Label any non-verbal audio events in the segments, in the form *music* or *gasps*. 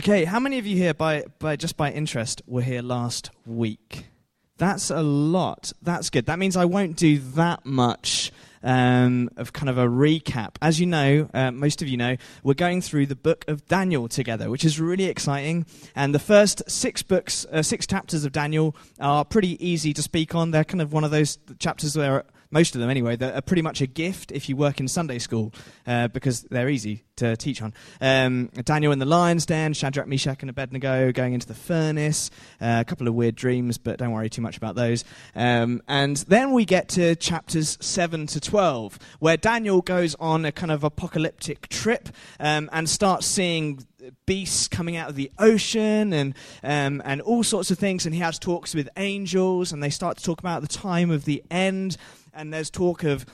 Okay, how many of you here, by, by just by interest, were here last week? That's a lot. That's good. That means I won't do that much um, of kind of a recap. As you know, uh, most of you know, we're going through the book of Daniel together, which is really exciting. And the first six books, uh, six chapters of Daniel are pretty easy to speak on. They're kind of one of those chapters where most of them anyway, that are pretty much a gift if you work in Sunday school uh, because they're easy to teach on. Um, Daniel in the lion's den, Shadrach, Meshach, and Abednego going into the furnace, uh, a couple of weird dreams, but don't worry too much about those. Um, and then we get to chapters 7 to 12, where Daniel goes on a kind of apocalyptic trip um, and starts seeing beasts coming out of the ocean and, um, and all sorts of things. And he has talks with angels, and they start to talk about the time of the end and there's talk of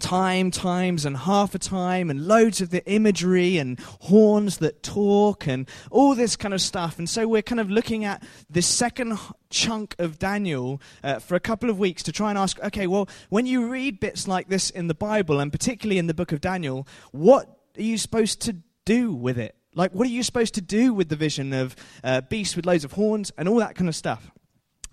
time, times, and half a time, and loads of the imagery and horns that talk, and all this kind of stuff. And so we're kind of looking at this second chunk of Daniel uh, for a couple of weeks to try and ask okay, well, when you read bits like this in the Bible, and particularly in the book of Daniel, what are you supposed to do with it? Like, what are you supposed to do with the vision of uh, beasts with loads of horns and all that kind of stuff?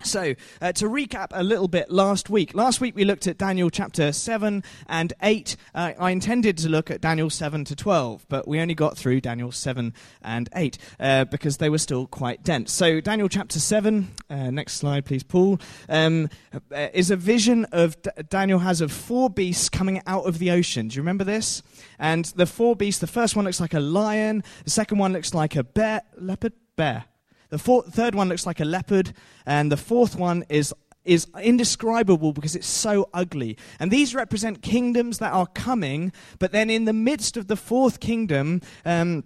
So, uh, to recap a little bit last week. Last week we looked at Daniel chapter 7 and 8. Uh, I intended to look at Daniel 7 to 12, but we only got through Daniel 7 and 8 uh, because they were still quite dense. So, Daniel chapter 7, uh, next slide please, Paul, um, uh, is a vision of D- Daniel has of four beasts coming out of the ocean. Do you remember this? And the four beasts, the first one looks like a lion, the second one looks like a bear, leopard, bear the fourth, third one looks like a leopard, and the fourth one is is indescribable because it's so ugly. And these represent kingdoms that are coming, but then in the midst of the fourth kingdom, um,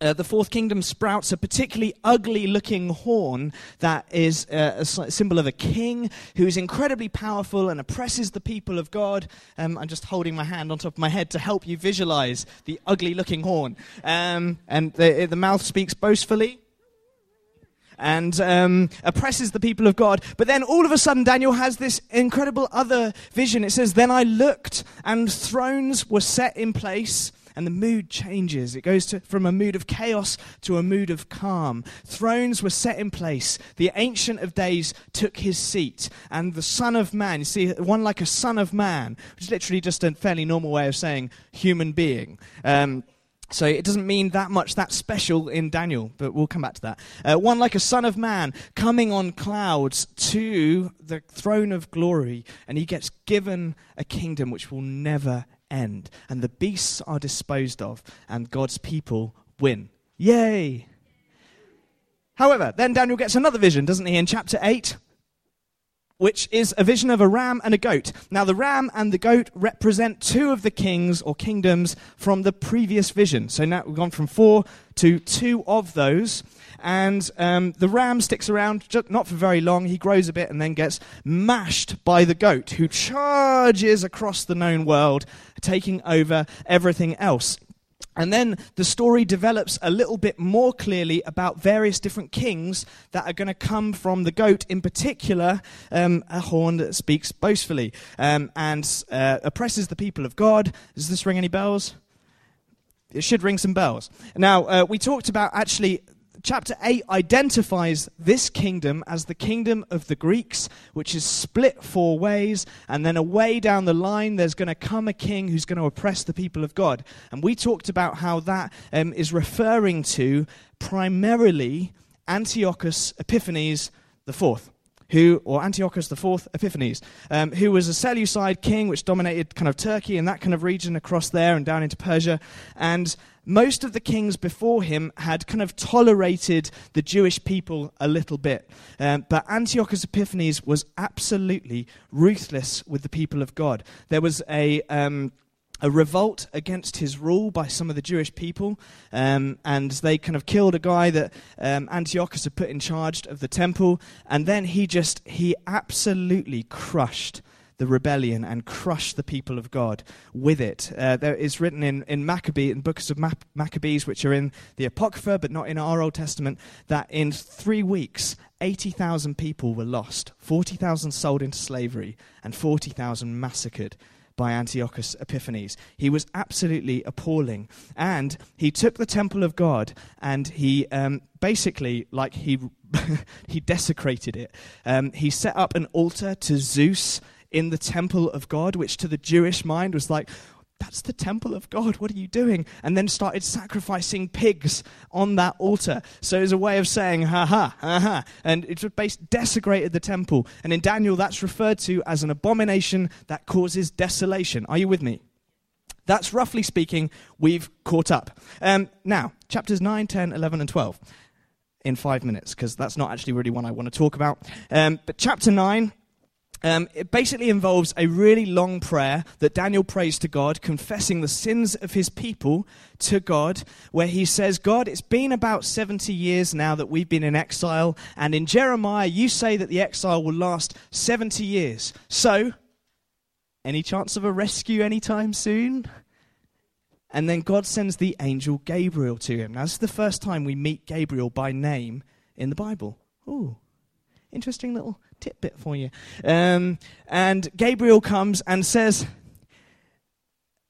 uh, the fourth kingdom sprouts a particularly ugly looking horn that is uh, a symbol of a king who's incredibly powerful and oppresses the people of God. Um, I'm just holding my hand on top of my head to help you visualize the ugly looking horn. Um, and the, the mouth speaks boastfully and um, oppresses the people of God. But then all of a sudden, Daniel has this incredible other vision. It says, Then I looked, and thrones were set in place. And the mood changes. It goes to, from a mood of chaos to a mood of calm. Thrones were set in place. The Ancient of Days took his seat. And the Son of Man, you see, one like a Son of Man, which is literally just a fairly normal way of saying human being. Um, so it doesn't mean that much that special in Daniel, but we'll come back to that. Uh, one like a son of man coming on clouds to the throne of glory, and he gets given a kingdom which will never end. And the beasts are disposed of, and God's people win. Yay! However, then Daniel gets another vision, doesn't he, in chapter 8? Which is a vision of a ram and a goat. Now, the ram and the goat represent two of the kings or kingdoms from the previous vision. So now we've gone from four to two of those. And um, the ram sticks around not for very long. He grows a bit and then gets mashed by the goat, who charges across the known world, taking over everything else. And then the story develops a little bit more clearly about various different kings that are going to come from the goat, in particular, um, a horn that speaks boastfully um, and uh, oppresses the people of God. Does this ring any bells? It should ring some bells. Now, uh, we talked about actually chapter 8 identifies this kingdom as the kingdom of the Greeks, which is split four ways, and then away down the line, there's going to come a king who's going to oppress the people of God. And we talked about how that um, is referring to primarily Antiochus Epiphanes fourth who, or Antiochus IV Epiphanes, um, who was a Seleucid king which dominated kind of Turkey and that kind of region across there and down into Persia. And most of the kings before him had kind of tolerated the Jewish people a little bit. Um, but Antiochus Epiphanes was absolutely ruthless with the people of God. There was a. Um, a revolt against his rule by some of the Jewish people, um, and they kind of killed a guy that um, Antiochus had put in charge of the temple, and then he just he absolutely crushed the rebellion and crushed the people of God with it. Uh, there is written in, in Maccabee, in books of Maccabees, which are in the Apocrypha but not in our Old Testament, that in three weeks, 80,000 people were lost, 40,000 sold into slavery, and 40,000 massacred by Antiochus Epiphanes. He was absolutely appalling. And he took the temple of God and he um, basically, like, he, *laughs* he desecrated it. Um, he set up an altar to Zeus in the temple of God, which to the Jewish mind was like, that's the temple of God. What are you doing? And then started sacrificing pigs on that altar. So it's a way of saying, ha ha, ha ha. And it basically desecrated the temple. And in Daniel, that's referred to as an abomination that causes desolation. Are you with me? That's roughly speaking, we've caught up. Um, now, chapters 9, 10, 11, and 12 in five minutes, because that's not actually really one I want to talk about. Um, but chapter 9 um, it basically involves a really long prayer that Daniel prays to God, confessing the sins of his people to God, where he says, God, it's been about 70 years now that we've been in exile, and in Jeremiah, you say that the exile will last 70 years. So, any chance of a rescue anytime soon? And then God sends the angel Gabriel to him. Now, this is the first time we meet Gabriel by name in the Bible. Ooh, interesting little tidbit for you. Um, and Gabriel comes and says,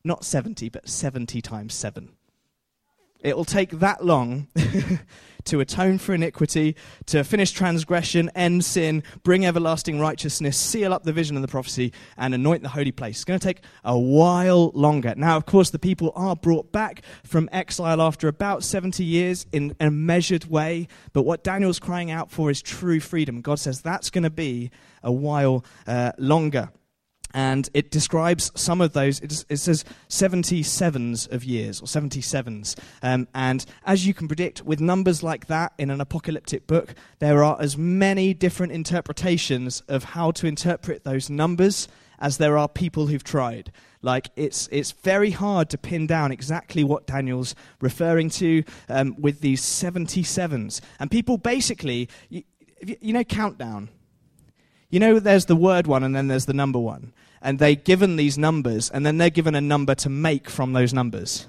not 70, but 70 times 7. It will take that long *laughs* to atone for iniquity, to finish transgression, end sin, bring everlasting righteousness, seal up the vision of the prophecy, and anoint the holy place. It's going to take a while longer. Now, of course, the people are brought back from exile after about 70 years in a measured way, but what Daniel's crying out for is true freedom. God says that's going to be a while uh, longer and it describes some of those. It, it says 77s of years, or 77s. Um, and as you can predict, with numbers like that in an apocalyptic book, there are as many different interpretations of how to interpret those numbers as there are people who've tried. Like, it's, it's very hard to pin down exactly what Daniel's referring to um, with these 77s. And people basically, you, you know, countdown. You know, there's the word one and then there's the number one and they're given these numbers, and then they're given a number to make from those numbers.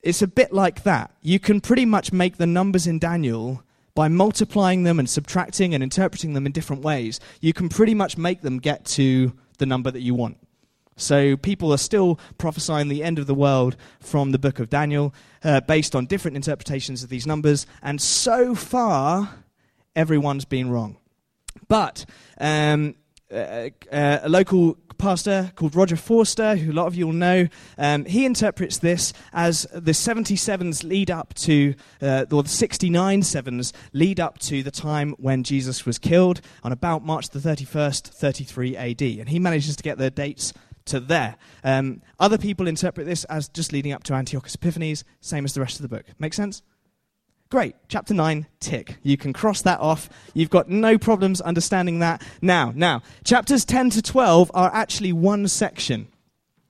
It's a bit like that. You can pretty much make the numbers in Daniel by multiplying them and subtracting and interpreting them in different ways. You can pretty much make them get to the number that you want. So people are still prophesying the end of the world from the book of Daniel uh, based on different interpretations of these numbers, and so far, everyone's been wrong. But um, uh, uh, a local pastor called Roger Forster, who a lot of you will know, um, he interprets this as the 77s lead up to, uh, or the 69 sevens lead up to the time when Jesus was killed on about March the 31st, 33 AD. And he manages to get the dates to there. Um, other people interpret this as just leading up to Antiochus Epiphanes, same as the rest of the book. Make sense? Great. Chapter 9, tick. You can cross that off. You've got no problems understanding that now. Now, chapters 10 to 12 are actually one section.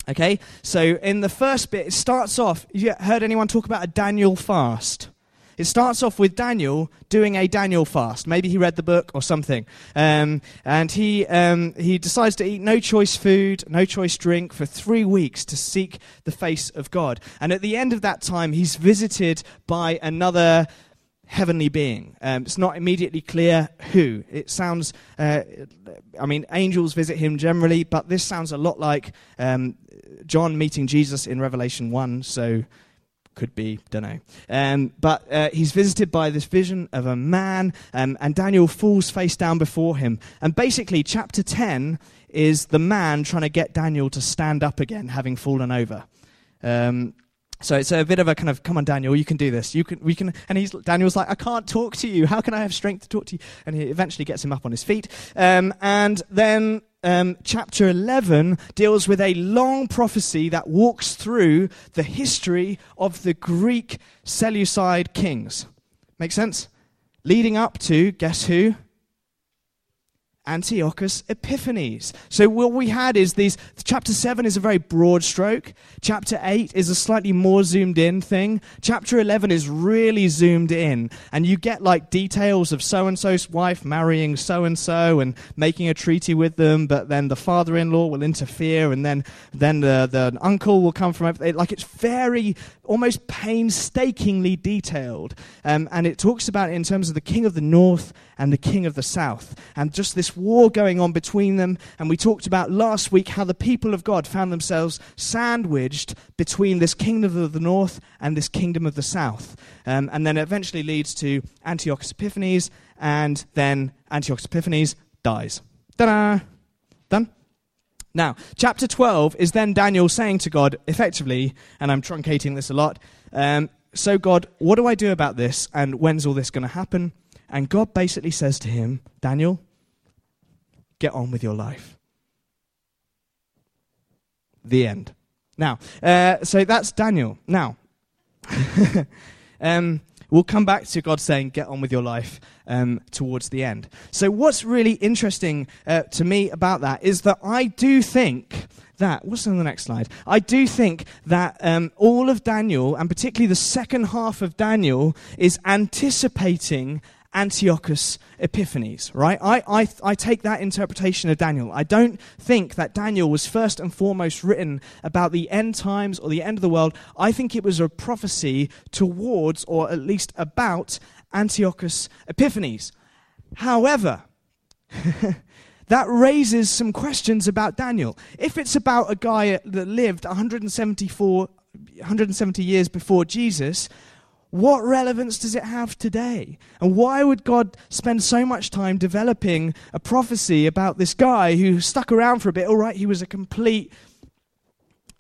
Okay? So in the first bit, it starts off. You heard anyone talk about a Daniel fast? It starts off with Daniel doing a Daniel fast. Maybe he read the book or something. Um, and he, um, he decides to eat no choice food, no choice drink for three weeks to seek the face of God. And at the end of that time, he's visited by another heavenly being. Um, it's not immediately clear who. It sounds, uh, I mean, angels visit him generally, but this sounds a lot like um, John meeting Jesus in Revelation 1. So could be, don't know. Um, but uh, he's visited by this vision of a man, um, and Daniel falls face down before him. And basically, chapter 10 is the man trying to get Daniel to stand up again, having fallen over. Um, so it's a bit of a kind of, come on, Daniel, you can do this. You can, we can. And he's Daniel's like, I can't talk to you. How can I have strength to talk to you? And he eventually gets him up on his feet. Um, and then um, chapter 11 deals with a long prophecy that walks through the history of the Greek Seleucid kings. Make sense? Leading up to, guess who? Antiochus Epiphanes. So what we had is these chapter 7 is a very broad stroke. Chapter 8 is a slightly more zoomed in thing. Chapter 11 is really zoomed in and you get like details of so and so's wife marrying so and so and making a treaty with them, but then the father-in-law will interfere and then then the, the uncle will come from like it's very almost painstakingly detailed. Um, and it talks about it in terms of the king of the north and the king of the south and just this war going on between them. And we talked about last week how the people of God found themselves sandwiched between this kingdom of the north and this kingdom of the south. Um, and then it eventually leads to Antiochus Epiphanes, and then Antiochus Epiphanes dies. Ta da! Done? Now, chapter 12 is then Daniel saying to God, effectively, and I'm truncating this a lot, um, so God, what do I do about this, and when's all this going to happen? And God basically says to him, Daniel, get on with your life. The end. Now, uh, so that's Daniel. Now, *laughs* um, we'll come back to God saying, get on with your life um, towards the end. So, what's really interesting uh, to me about that is that I do think that, what's on the next slide? I do think that um, all of Daniel, and particularly the second half of Daniel, is anticipating Antiochus Epiphanes, right? I, I, I take that interpretation of Daniel. I don't think that Daniel was first and foremost written about the end times or the end of the world. I think it was a prophecy towards, or at least about, Antiochus Epiphanes. However, *laughs* that raises some questions about Daniel. If it's about a guy that lived 174, 170 years before Jesus, what relevance does it have today? And why would God spend so much time developing a prophecy about this guy who stuck around for a bit? All right, he was a complete,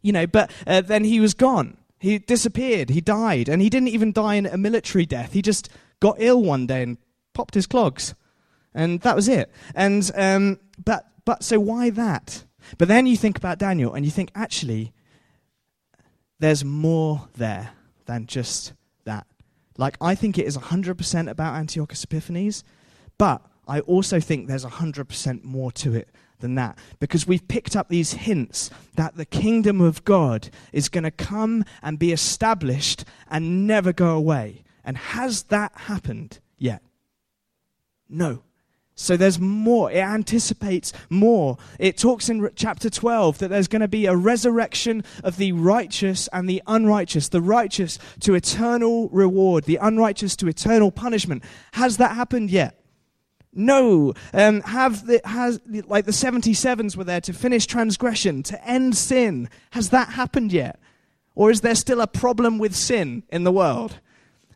you know, but uh, then he was gone. He disappeared. He died. And he didn't even die in a military death. He just got ill one day and popped his clogs. And that was it. And, um, but, but so why that? But then you think about Daniel and you think, actually, there's more there than just. Like, I think it is 100% about Antiochus Epiphanes, but I also think there's 100% more to it than that because we've picked up these hints that the kingdom of God is going to come and be established and never go away. And has that happened yet? No. So there's more. It anticipates more. It talks in chapter 12 that there's going to be a resurrection of the righteous and the unrighteous, the righteous to eternal reward, the unrighteous to eternal punishment. Has that happened yet? No. Um, have the, has like the 77s were there to finish transgression, to end sin. Has that happened yet? Or is there still a problem with sin in the world?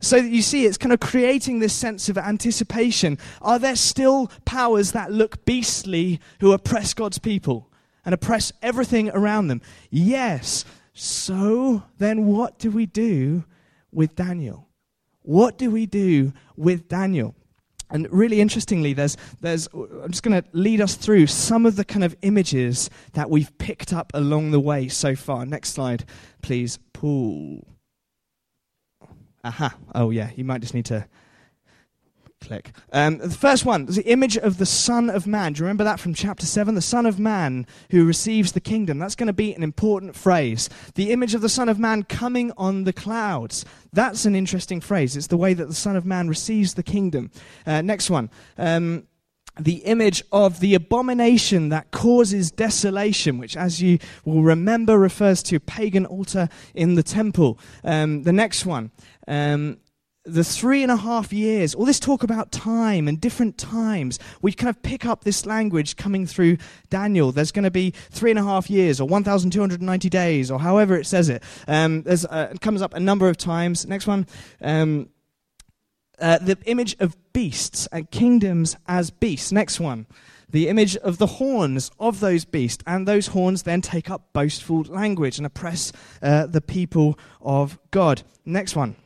So that you see, it's kind of creating this sense of anticipation. Are there still powers that look beastly who oppress God's people and oppress everything around them? Yes. So then what do we do with Daniel? What do we do with Daniel? And really interestingly, there's, there's, I'm just going to lead us through some of the kind of images that we've picked up along the way so far. Next slide, please, Paul. Aha. Oh, yeah. You might just need to click. Um, the first one is the image of the Son of Man. Do you remember that from chapter 7? The Son of Man who receives the kingdom. That's going to be an important phrase. The image of the Son of Man coming on the clouds. That's an interesting phrase. It's the way that the Son of Man receives the kingdom. Uh, next one. Um, the image of the abomination that causes desolation, which, as you will remember, refers to a pagan altar in the temple. Um, the next one, um, the three and a half years, all this talk about time and different times, we kind of pick up this language coming through Daniel. There's going to be three and a half years or 1,290 days or however it says it. Um, uh, it comes up a number of times. Next one. Um, uh, the image of beasts and kingdoms as beasts. Next one. The image of the horns of those beasts. And those horns then take up boastful language and oppress uh, the people of God. Next one.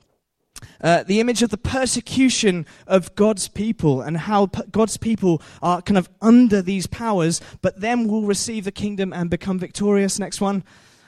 Uh, the image of the persecution of God's people and how p- God's people are kind of under these powers, but then will receive the kingdom and become victorious. Next one.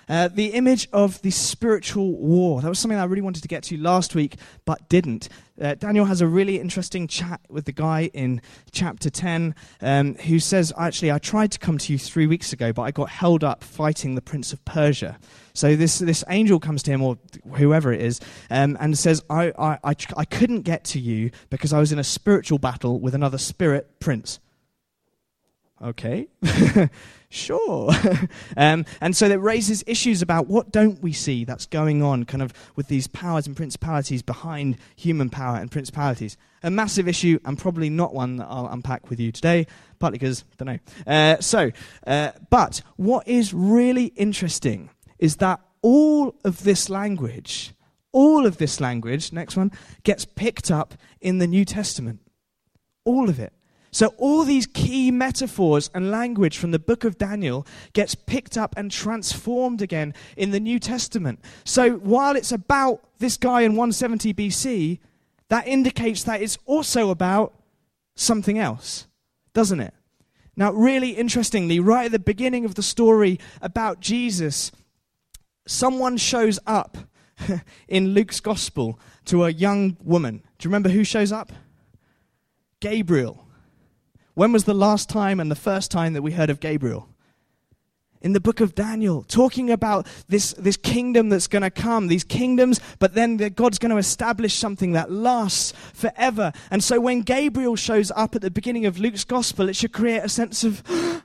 Uh, the image of the spiritual war. That was something I really wanted to get to last week, but didn't. Uh, Daniel has a really interesting chat with the guy in chapter 10 um, who says, Actually, I tried to come to you three weeks ago, but I got held up fighting the prince of Persia. So this, this angel comes to him, or whoever it is, um, and says, I, I, I, I couldn't get to you because I was in a spiritual battle with another spirit prince. Okay, *laughs* sure. *laughs* um, and so that raises issues about what don't we see that's going on, kind of with these powers and principalities behind human power and principalities. A massive issue, and probably not one that I'll unpack with you today, partly because, I don't know. Uh, so, uh, but what is really interesting is that all of this language, all of this language, next one, gets picked up in the New Testament. All of it. So, all these key metaphors and language from the book of Daniel gets picked up and transformed again in the New Testament. So, while it's about this guy in 170 BC, that indicates that it's also about something else, doesn't it? Now, really interestingly, right at the beginning of the story about Jesus, someone shows up *laughs* in Luke's gospel to a young woman. Do you remember who shows up? Gabriel. When was the last time and the first time that we heard of Gabriel? In the book of Daniel, talking about this, this kingdom that's going to come, these kingdoms, but then God's going to establish something that lasts forever. And so when Gabriel shows up at the beginning of Luke's gospel, it should create a sense of *gasps*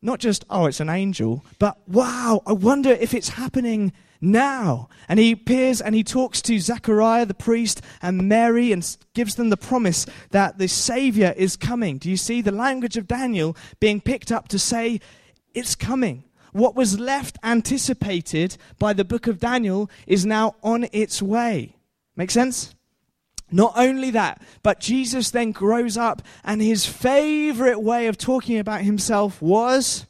not just, oh, it's an angel, but wow, I wonder if it's happening now. And he appears and he talks to Zechariah the priest and Mary and gives them the promise that the Savior is coming. Do you see the language of Daniel being picked up to say, it's coming? What was left anticipated by the book of Daniel is now on its way. Make sense? Not only that, but Jesus then grows up, and his favorite way of talking about himself was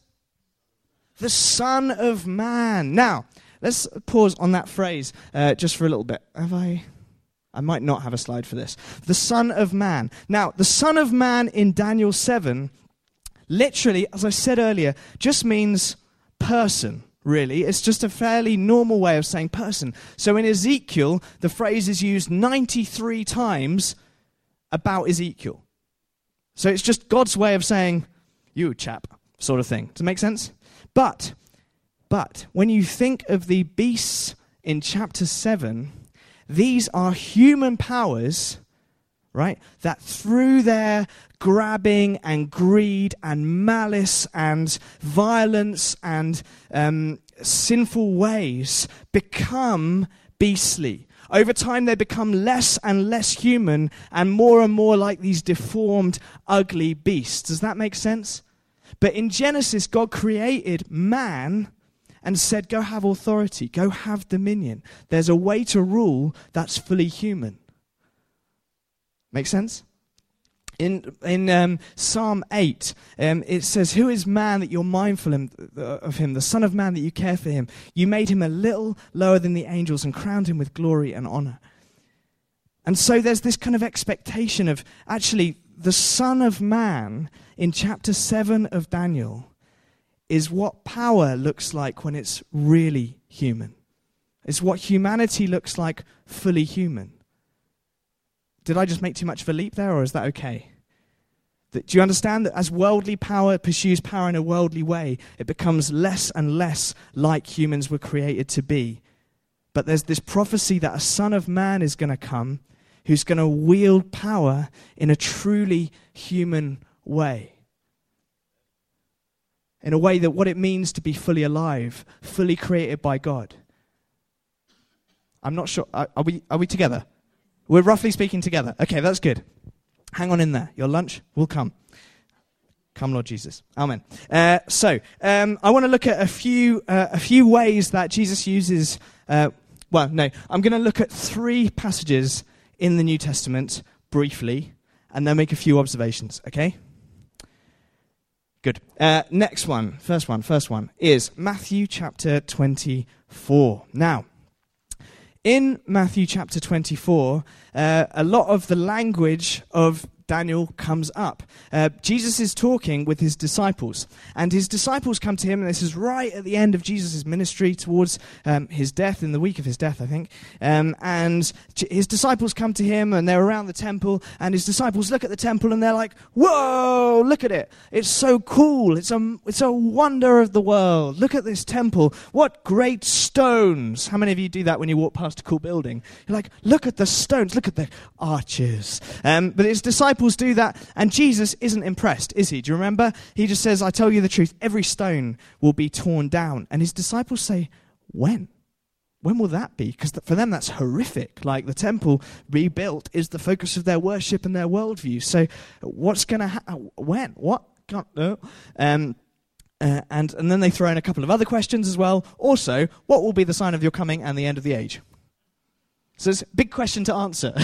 the Son of Man. Now, Let's pause on that phrase uh, just for a little bit. Have I? I might not have a slide for this. The Son of Man. Now, the Son of Man in Daniel 7, literally, as I said earlier, just means person, really. It's just a fairly normal way of saying person. So in Ezekiel, the phrase is used 93 times about Ezekiel. So it's just God's way of saying, you chap, sort of thing. Does it make sense? But but when you think of the beasts in chapter 7, these are human powers, right? That through their grabbing and greed and malice and violence and um, sinful ways become beastly. Over time, they become less and less human and more and more like these deformed, ugly beasts. Does that make sense? But in Genesis, God created man and said, Go have authority, go have dominion. There's a way to rule that's fully human. Make sense? In, in um, Psalm 8, um, it says, Who is man that you're mindful of him, the Son of Man that you care for him? You made him a little lower than the angels and crowned him with glory and honor. And so there's this kind of expectation of actually the Son of Man in chapter 7 of Daniel is what power looks like when it's really human. It's what humanity looks like fully human. Did I just make too much of a leap there, or is that okay? do you understand that as worldly power pursues power in a worldly way, it becomes less and less like humans were created to be? But there's this prophecy that a Son of Man is going to come who's going to wield power in a truly human way in a way that what it means to be fully alive, fully created by God. I'm not sure. Are, we, are we together? We're roughly speaking together. Okay, that's good. Hang on in there. Your lunch will come. Come, Lord Jesus. Amen. Uh, so, um, I want to look at a few, uh, a few ways that Jesus uses. Uh, well, no, I'm going to look at three passages in the New Testament briefly and then make a few observations, okay? Good. Uh, next one, first one, first one is Matthew chapter 24. Now, in Matthew chapter 24, uh, a lot of the language of Daniel comes up. Uh, Jesus is talking with his disciples, and his disciples come to him, and this is right at the end of Jesus' ministry towards um, his death, in the week of his death, I think. Um, and his disciples come to him, and they're around the temple, and his disciples look at the temple, and they're like, Whoa, look at it. It's so cool. It's a, it's a wonder of the world. Look at this temple. What great stones. How many of you do that when you walk past a cool building? You're like, Look at the stones. Look at the arches. Um, but his disciples disciples do that, and Jesus isn't impressed, is he? Do you remember? He just says, I tell you the truth, every stone will be torn down. And his disciples say, When? When will that be? Because for them, that's horrific. Like the temple rebuilt is the focus of their worship and their worldview. So, what's going to happen? When? What? Can't, no. Um, uh, and, and then they throw in a couple of other questions as well. Also, what will be the sign of your coming and the end of the age? So it's a big question to answer.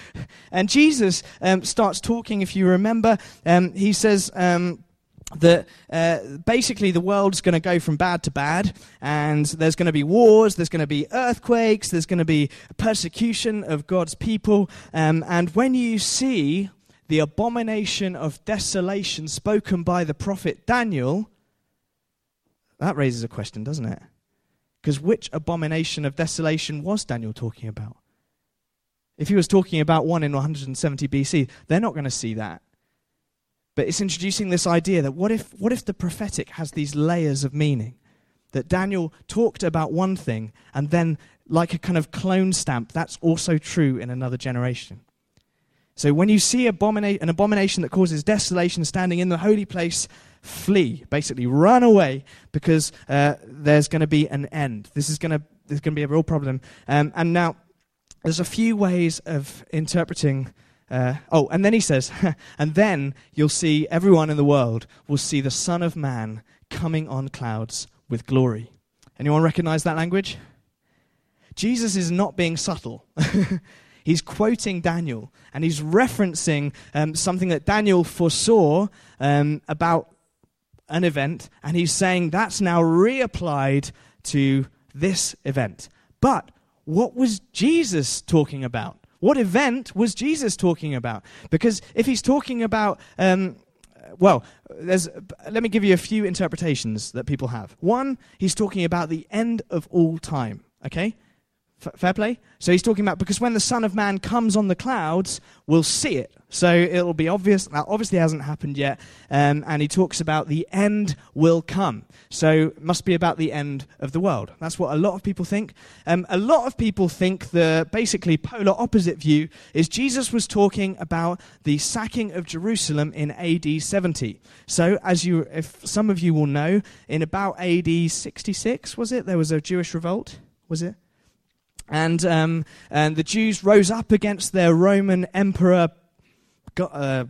*laughs* and Jesus um, starts talking, if you remember, um, he says um, that uh, basically the world's going to go from bad to bad, and there's going to be wars, there's going to be earthquakes, there's going to be persecution of God's people. Um, and when you see the abomination of desolation spoken by the prophet Daniel, that raises a question, doesn't it? Because which abomination of desolation was Daniel talking about? If he was talking about one in 170 BC, they're not going to see that. But it's introducing this idea that what if, what if the prophetic has these layers of meaning? That Daniel talked about one thing, and then, like a kind of clone stamp, that's also true in another generation. So when you see abomina- an abomination that causes desolation standing in the holy place, flee, basically run away, because uh, there's going to be an end. This is going to there's going to be a real problem. Um, and now, there's a few ways of interpreting. Uh, oh, and then he says, *laughs* and then you'll see everyone in the world will see the Son of Man coming on clouds with glory. Anyone recognize that language? Jesus is not being subtle. *laughs* he's quoting Daniel and he's referencing um, something that Daniel foresaw um, about an event, and he's saying that's now reapplied to this event. But what was Jesus talking about? What event was Jesus talking about? Because if he's talking about, um, well, let me give you a few interpretations that people have. One, he's talking about the end of all time, okay? F- fair play? So he's talking about because when the Son of Man comes on the clouds, we'll see it. So it'll be obvious. That obviously hasn't happened yet. Um, and he talks about the end will come. So must be about the end of the world. That's what a lot of people think. Um, a lot of people think the basically polar opposite view is Jesus was talking about the sacking of Jerusalem in AD 70. So as you, if some of you will know, in about AD 66, was it? There was a Jewish revolt. Was it? And, um, and the Jews rose up against their Roman emperor uh,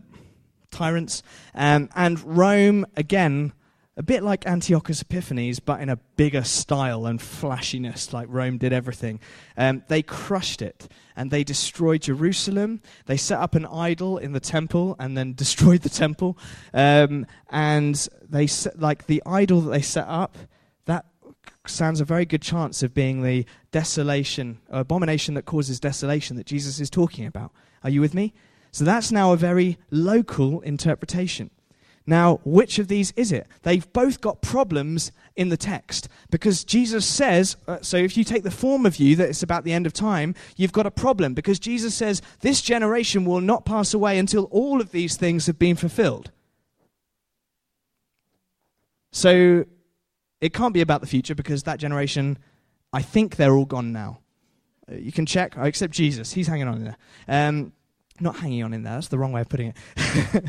tyrants. Um, and Rome, again, a bit like Antiochus Epiphanes, but in a bigger style and flashiness, like Rome did everything. Um, they crushed it and they destroyed Jerusalem. They set up an idol in the temple and then *laughs* destroyed the temple. Um, and they set, like the idol that they set up that stands a very good chance of being the desolation, abomination that causes desolation that Jesus is talking about. Are you with me? So that's now a very local interpretation. Now, which of these is it? They've both got problems in the text because Jesus says, uh, so if you take the form of you that it's about the end of time, you've got a problem because Jesus says this generation will not pass away until all of these things have been fulfilled. So it can't be about the future because that generation, I think they're all gone now. Uh, you can check, except Jesus. He's hanging on there. Um, not hanging on in there, that's the wrong way of putting it.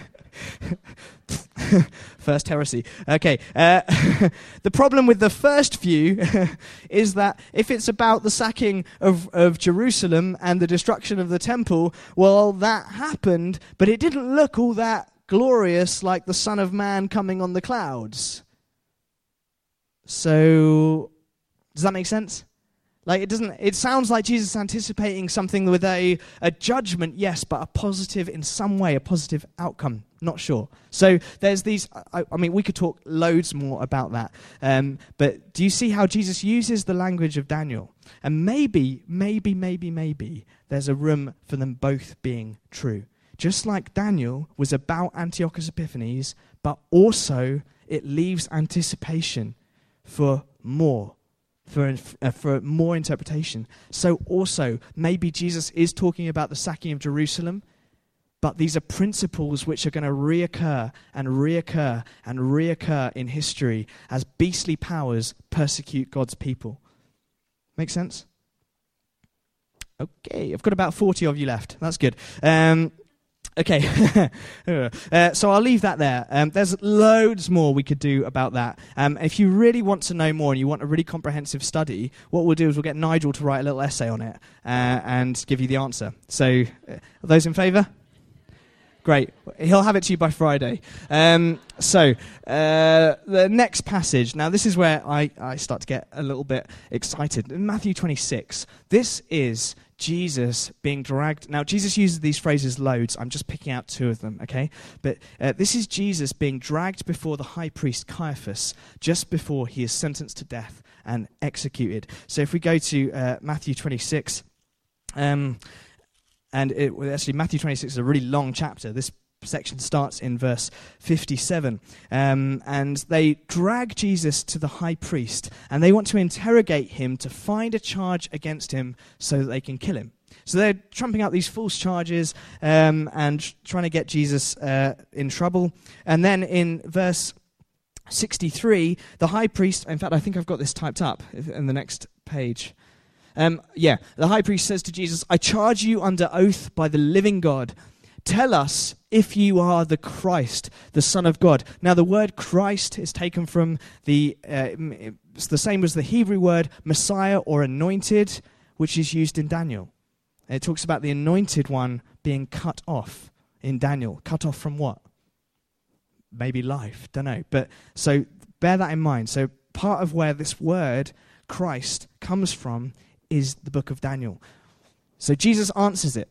*laughs* first heresy. Okay. Uh, *laughs* the problem with the first view *laughs* is that if it's about the sacking of, of Jerusalem and the destruction of the temple, well, that happened, but it didn't look all that glorious like the Son of Man coming on the clouds. So, does that make sense? Like it doesn't. It sounds like Jesus anticipating something with a a judgment, yes, but a positive in some way, a positive outcome. Not sure. So there's these. I, I mean, we could talk loads more about that. Um, but do you see how Jesus uses the language of Daniel? And maybe, maybe, maybe, maybe there's a room for them both being true. Just like Daniel was about Antiochus Epiphanes, but also it leaves anticipation for more, for, uh, for more interpretation. So, also, maybe Jesus is talking about the sacking of Jerusalem, but these are principles which are going to reoccur and reoccur and reoccur in history as beastly powers persecute God's people. Make sense? Okay, I've got about 40 of you left. That's good. Um, Okay, *laughs* uh, so I'll leave that there. Um, there's loads more we could do about that. Um, if you really want to know more and you want a really comprehensive study, what we'll do is we'll get Nigel to write a little essay on it uh, and give you the answer. So, uh, are those in favour? Great. He'll have it to you by Friday. Um, so, uh, the next passage. Now, this is where I, I start to get a little bit excited. In Matthew 26, this is Jesus being dragged. Now, Jesus uses these phrases loads. I'm just picking out two of them, okay? But uh, this is Jesus being dragged before the high priest Caiaphas just before he is sentenced to death and executed. So, if we go to uh, Matthew 26, um, and it, actually, Matthew 26 is a really long chapter. This section starts in verse 57. Um, and they drag Jesus to the high priest, and they want to interrogate him to find a charge against him so that they can kill him. So they're trumping out these false charges um, and trying to get Jesus uh, in trouble. And then in verse 63, the high priest, in fact, I think I've got this typed up in the next page. Um, yeah, the high priest says to Jesus, I charge you under oath by the living God Tell us if you are the Christ, the Son of God. Now, the word Christ is taken from the, uh, it's the same as the Hebrew word Messiah or anointed, which is used in Daniel. it talks about the anointed one being cut off in Daniel. Cut off from what? Maybe life, don't know. But so bear that in mind. So, part of where this word Christ comes from is the book of Daniel. So, Jesus answers it.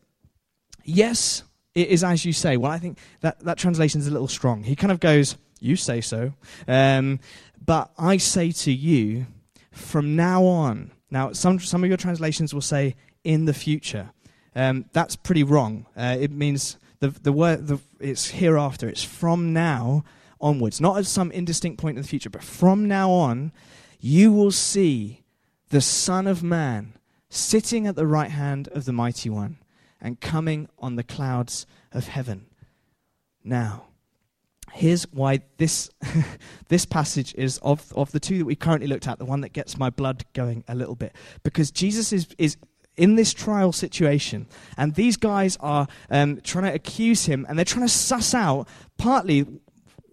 Yes, it is as you say. Well, I think that, that translation is a little strong. He kind of goes, You say so. Um, but I say to you, from now on. Now, some, some of your translations will say, in the future. Um, that's pretty wrong. Uh, it means the, the word, the, it's hereafter. It's from now onwards. Not at some indistinct point in the future, but from now on, you will see the Son of Man sitting at the right hand of the Mighty One and coming on the clouds of heaven. Now, here's why this, *laughs* this passage is of, of the two that we currently looked at, the one that gets my blood going a little bit. Because Jesus is, is in this trial situation, and these guys are um, trying to accuse him, and they're trying to suss out partly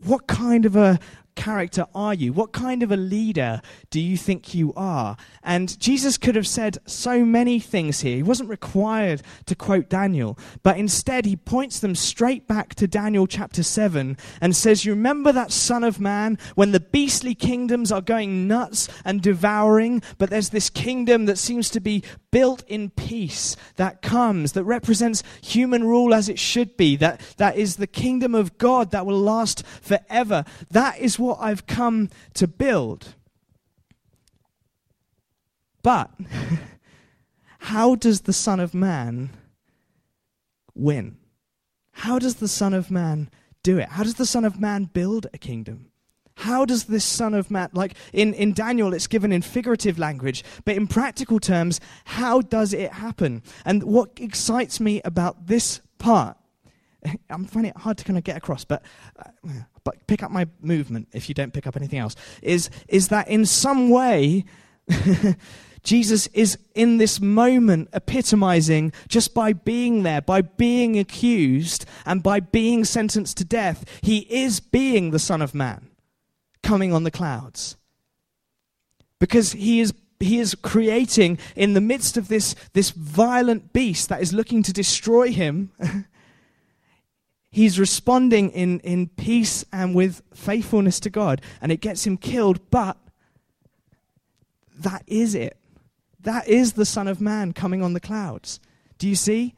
what kind of a character are you? What kind of a leader do you think you are? And Jesus could have said so many things here. He wasn't required to quote Daniel, but instead he points them straight back to Daniel chapter 7 and says, You remember that Son of Man when the beastly kingdoms are going nuts and devouring, but there's this kingdom that seems to be built in peace that comes, that represents human rule as it should be, that, that is the kingdom of God that will last forever. That is what I've come to build. But *laughs* how does the Son of Man win? How does the Son of Man do it? How does the Son of Man build a kingdom? How does this Son of Man, like in, in Daniel, it's given in figurative language, but in practical terms, how does it happen? And what excites me about this part, *laughs* I'm finding it hard to kind of get across, but, uh, but pick up my movement if you don't pick up anything else, is, is that in some way, *laughs* Jesus is in this moment epitomizing just by being there, by being accused, and by being sentenced to death. He is being the Son of Man coming on the clouds. Because he is, he is creating, in the midst of this, this violent beast that is looking to destroy him, *laughs* he's responding in, in peace and with faithfulness to God, and it gets him killed, but that is it. That is the Son of Man coming on the clouds. Do you see?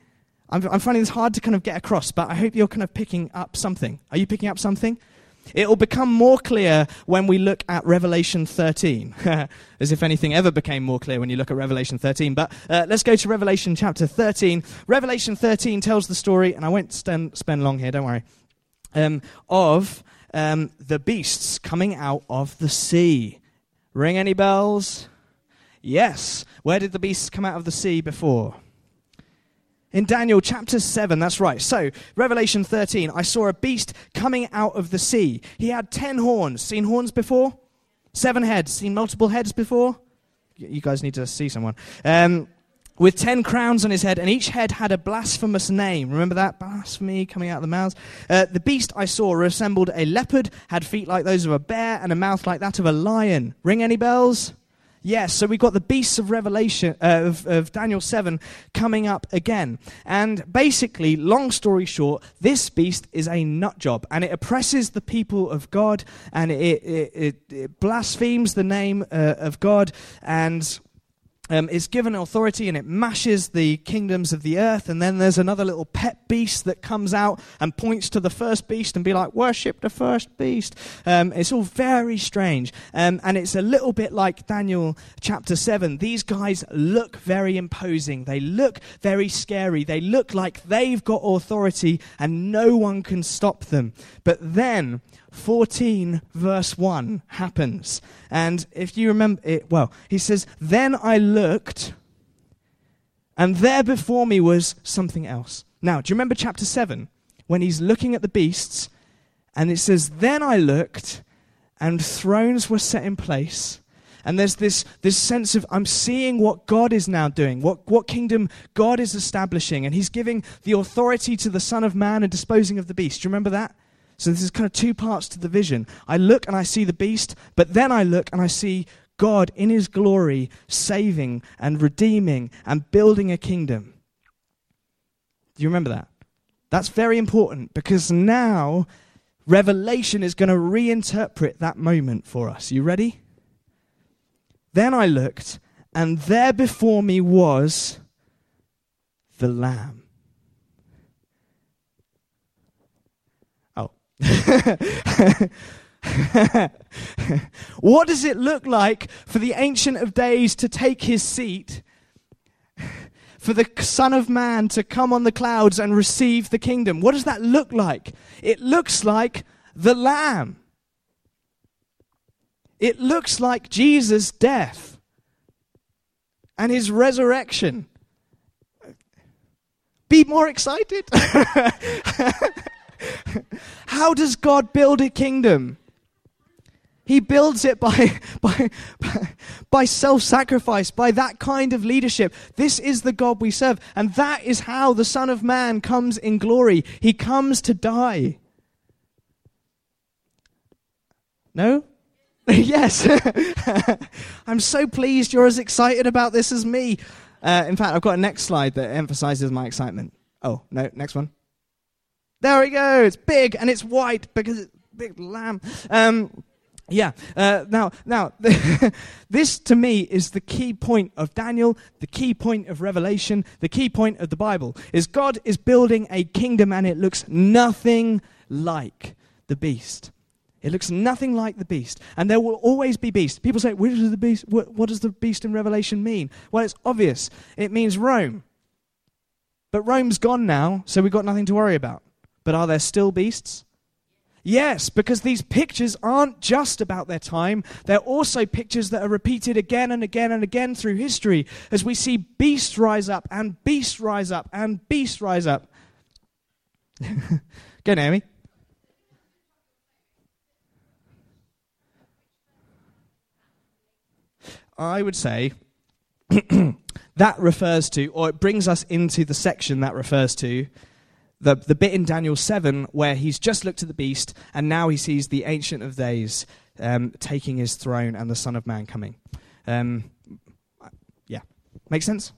I'm, I'm finding this hard to kind of get across, but I hope you're kind of picking up something. Are you picking up something? It will become more clear when we look at Revelation 13, *laughs* as if anything ever became more clear when you look at Revelation 13. But uh, let's go to Revelation chapter 13. Revelation 13 tells the story, and I won't stand, spend long here, don't worry, um, of um, the beasts coming out of the sea. Ring any bells? Yes. Where did the beasts come out of the sea before? In Daniel chapter 7, that's right. So, Revelation 13, I saw a beast coming out of the sea. He had ten horns. Seen horns before? Seven heads. Seen multiple heads before? You guys need to see someone. Um, with ten crowns on his head, and each head had a blasphemous name. Remember that? Blasphemy coming out of the mouths. Uh, the beast I saw resembled a leopard, had feet like those of a bear, and a mouth like that of a lion. Ring any bells? Yes, so we've got the beasts of Revelation, uh, of, of, Daniel 7 coming up again. And basically, long story short, this beast is a nut job and it oppresses the people of God and it, it, it, it blasphemes the name uh, of God and um, is given authority and it mashes the kingdoms of the earth. And then there's another little pet beast that comes out and points to the first beast and be like, worship the first beast. Um, it's all very strange. Um, and it's a little bit like Daniel chapter 7. These guys look very imposing. They look very scary. They look like they've got authority and no one can stop them. But then 14, verse 1 happens. And if you remember it, well, he says, Then I looked, and there before me was something else. Now, do you remember chapter 7? When he's looking at the beasts, and it says, Then I looked, and thrones were set in place. And there's this, this sense of, I'm seeing what God is now doing, what, what kingdom God is establishing. And he's giving the authority to the Son of Man and disposing of the beast. Do you remember that? So this is kind of two parts to the vision. I look and I see the beast, but then I look and I see God in his glory saving and redeeming and building a kingdom. Do you remember that? That's very important because now Revelation is going to reinterpret that moment for us. You ready? Then I looked, and there before me was the Lamb *laughs* what does it look like for the Ancient of Days to take his seat? For the Son of Man to come on the clouds and receive the kingdom? What does that look like? It looks like the Lamb. It looks like Jesus' death and his resurrection. Be more excited. *laughs* How does God build a kingdom? He builds it by, *laughs* by, by self sacrifice, by that kind of leadership. This is the God we serve. And that is how the Son of Man comes in glory. He comes to die. No? *laughs* yes. *laughs* I'm so pleased you're as excited about this as me. Uh, in fact, I've got a next slide that emphasizes my excitement. Oh, no, next one. There we go. It's big and it's white because it's big lamb. Um, yeah. Uh, now, now, *laughs* this to me is the key point of Daniel, the key point of Revelation, the key point of the Bible. Is God is building a kingdom, and it looks nothing like the beast. It looks nothing like the beast, and there will always be beasts. People say, "What does the beast? What, what does the beast in Revelation mean?" Well, it's obvious. It means Rome. But Rome's gone now, so we've got nothing to worry about. But are there still beasts? Yes, because these pictures aren't just about their time. They're also pictures that are repeated again and again and again through history as we see beasts rise up and beasts rise up and beasts rise up. *laughs* Go, Naomi. I would say *clears throat* that refers to, or it brings us into the section that refers to the, the bit in Daniel 7 where he's just looked at the beast and now he sees the Ancient of Days um, taking his throne and the Son of Man coming. Um, yeah. Make sense?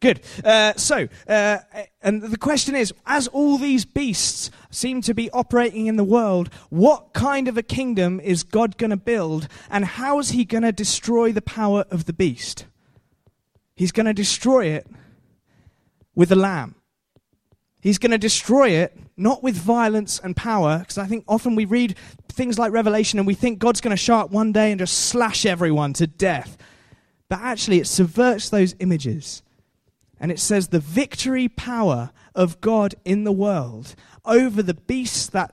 Good. Uh, so, uh, and the question is as all these beasts seem to be operating in the world, what kind of a kingdom is God going to build, and how is he going to destroy the power of the beast? He's going to destroy it with the lamb. He's going to destroy it, not with violence and power, because I think often we read things like Revelation and we think God's going to show up one day and just slash everyone to death. But actually, it subverts those images. And it says the victory power of God in the world over the beasts that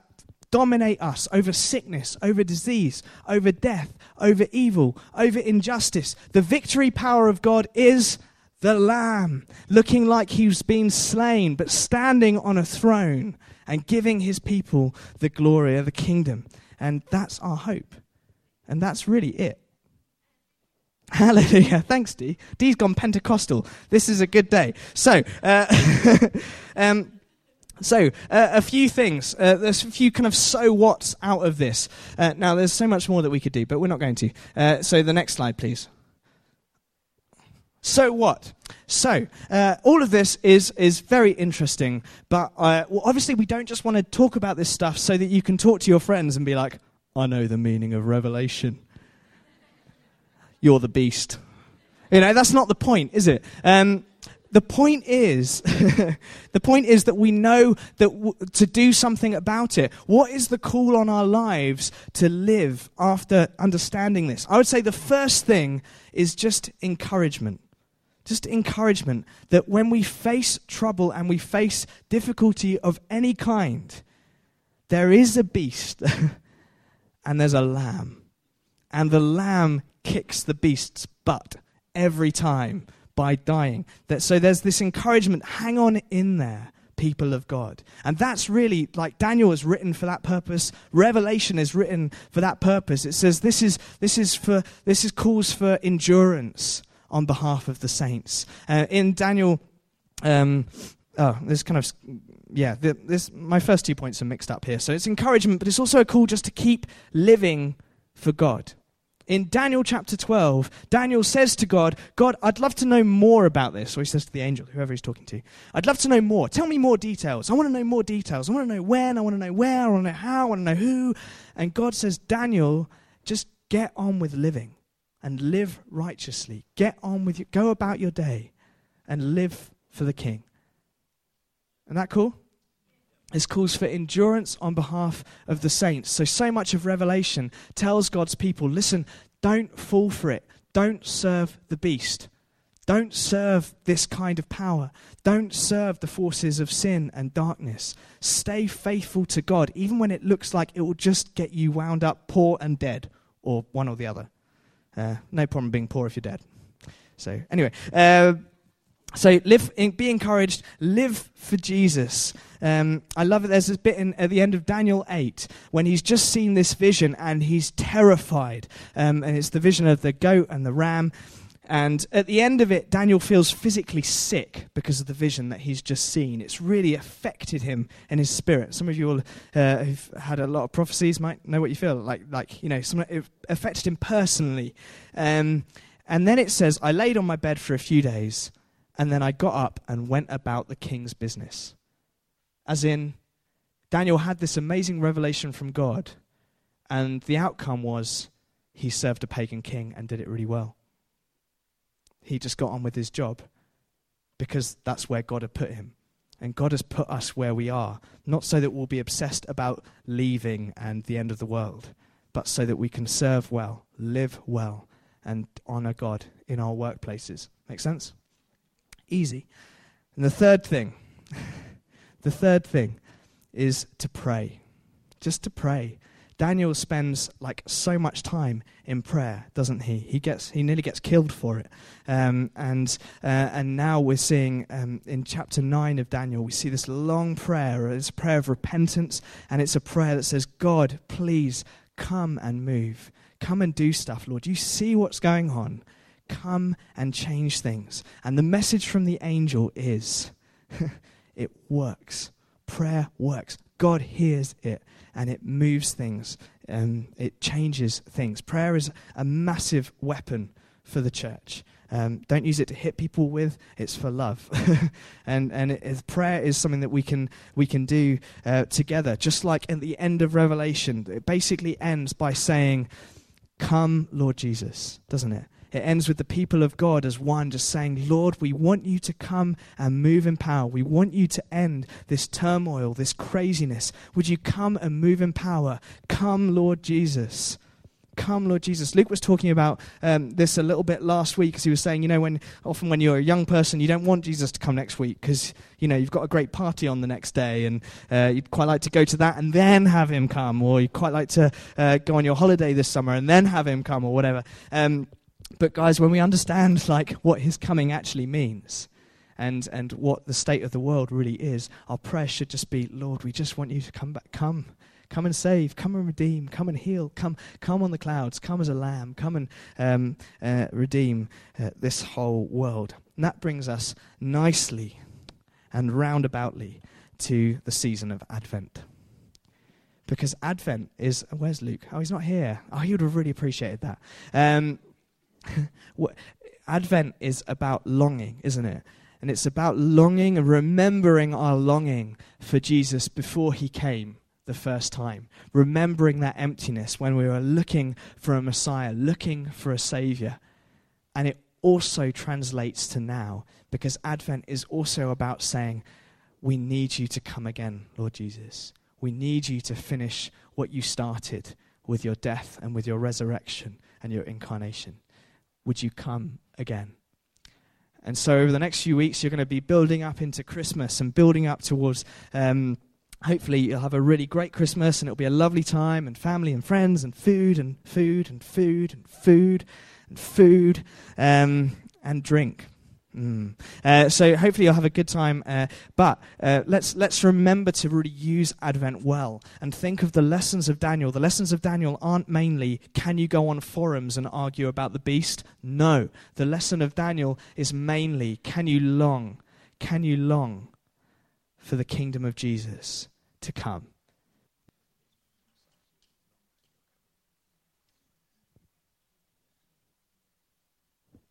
dominate us, over sickness, over disease, over death, over evil, over injustice. The victory power of God is the Lamb, looking like he's been slain, but standing on a throne and giving his people the glory of the kingdom. And that's our hope. And that's really it. *laughs* Hallelujah. Thanks, Dee. Dee's gone Pentecostal. This is a good day. So, uh, *laughs* um, so, uh, a few things. Uh, there's a few kind of so what's out of this. Uh, now, there's so much more that we could do, but we're not going to. Uh, so, the next slide, please. So what? So uh, all of this is is very interesting, but uh, well, obviously we don't just want to talk about this stuff so that you can talk to your friends and be like, "I know the meaning of Revelation." You're the beast. You know that's not the point, is it? Um, the point is, *laughs* the point is that we know that w- to do something about it. What is the call on our lives to live after understanding this? I would say the first thing is just encouragement. Just encouragement that when we face trouble and we face difficulty of any kind, there is a beast *laughs* and there's a lamb. And the lamb kicks the beast's butt every time by dying. That, so there's this encouragement hang on in there, people of God. And that's really like Daniel is written for that purpose. Revelation is written for that purpose. It says this is, this is, for, this is calls for endurance on behalf of the saints. Uh, in Daniel, um, oh, this kind of yeah, this, my first two points are mixed up here. So it's encouragement, but it's also a call just to keep living for God in Daniel chapter 12, Daniel says to God, God, I'd love to know more about this. Or he says to the angel, whoever he's talking to, I'd love to know more. Tell me more details. I want to know more details. I want to know when. I want to know where. I want to know how. I want to know who. And God says, Daniel, just get on with living and live righteously. Get on with you. Go about your day and live for the king. Isn't that cool? This calls for endurance on behalf of the saints. So, so much of Revelation tells God's people listen, don't fall for it. Don't serve the beast. Don't serve this kind of power. Don't serve the forces of sin and darkness. Stay faithful to God, even when it looks like it will just get you wound up poor and dead, or one or the other. Uh, no problem being poor if you're dead. So, anyway, uh, so live, be encouraged, live for Jesus. Um, I love it. There's this bit in, at the end of Daniel 8 when he's just seen this vision and he's terrified. Um, and it's the vision of the goat and the ram. And at the end of it, Daniel feels physically sick because of the vision that he's just seen. It's really affected him in his spirit. Some of you all uh, who've had a lot of prophecies might know what you feel like. Like you know, some, it affected him personally. Um, and then it says, "I laid on my bed for a few days, and then I got up and went about the king's business." As in, Daniel had this amazing revelation from God, and the outcome was he served a pagan king and did it really well. He just got on with his job because that's where God had put him. And God has put us where we are, not so that we'll be obsessed about leaving and the end of the world, but so that we can serve well, live well, and honor God in our workplaces. Make sense? Easy. And the third thing *laughs* The third thing is to pray. Just to pray. Daniel spends like so much time in prayer, doesn't he? He gets he nearly gets killed for it, um, and uh, and now we're seeing um, in chapter nine of Daniel we see this long prayer. It's a prayer of repentance, and it's a prayer that says, "God, please come and move, come and do stuff, Lord. You see what's going on, come and change things." And the message from the angel is. *laughs* it works. Prayer works. God hears it and it moves things, um, it changes things. Prayer is a massive weapon for the church. Um, don't use it to hit people with. It's for love, *laughs* and and prayer is something that we can we can do uh, together. Just like at the end of Revelation, it basically ends by saying, "Come, Lord Jesus," doesn't it? It ends with the people of God as one, just saying, Lord, we want you to come and move in power. We want you to end this turmoil, this craziness. Would you come and move in power? Come, Lord Jesus. Come, Lord Jesus. Luke was talking about um, this a little bit last week because he was saying, you know, when often when you're a young person, you don't want Jesus to come next week because you know you've got a great party on the next day, and uh, you'd quite like to go to that and then have him come, or you'd quite like to uh, go on your holiday this summer and then have him come, or whatever. Um, but guys, when we understand like what his coming actually means, and and what the state of the world really is, our prayer should just be, Lord, we just want you to come back, come, come and save, come and redeem, come and heal, come, come on the clouds, come as a lamb, come and um, uh, redeem uh, this whole world. And that brings us nicely and roundaboutly to the season of Advent. Because Advent is, where's Luke? Oh, he's not here. Oh, he would have really appreciated that. Um, *laughs* Advent is about longing, isn't it? And it's about longing and remembering our longing for Jesus before he came the first time. Remembering that emptiness when we were looking for a Messiah, looking for a Savior. And it also translates to now because Advent is also about saying, We need you to come again, Lord Jesus. We need you to finish what you started with your death and with your resurrection and your incarnation. Would you come again? And so, over the next few weeks, you're going to be building up into Christmas and building up towards. Um, hopefully, you'll have a really great Christmas and it'll be a lovely time, and family and friends, and food and food and food and food and food um, and drink. Mm. Uh, so hopefully you'll have a good time. Uh, but uh, let's let's remember to really use Advent well and think of the lessons of Daniel. The lessons of Daniel aren't mainly can you go on forums and argue about the beast. No, the lesson of Daniel is mainly can you long, can you long for the kingdom of Jesus to come.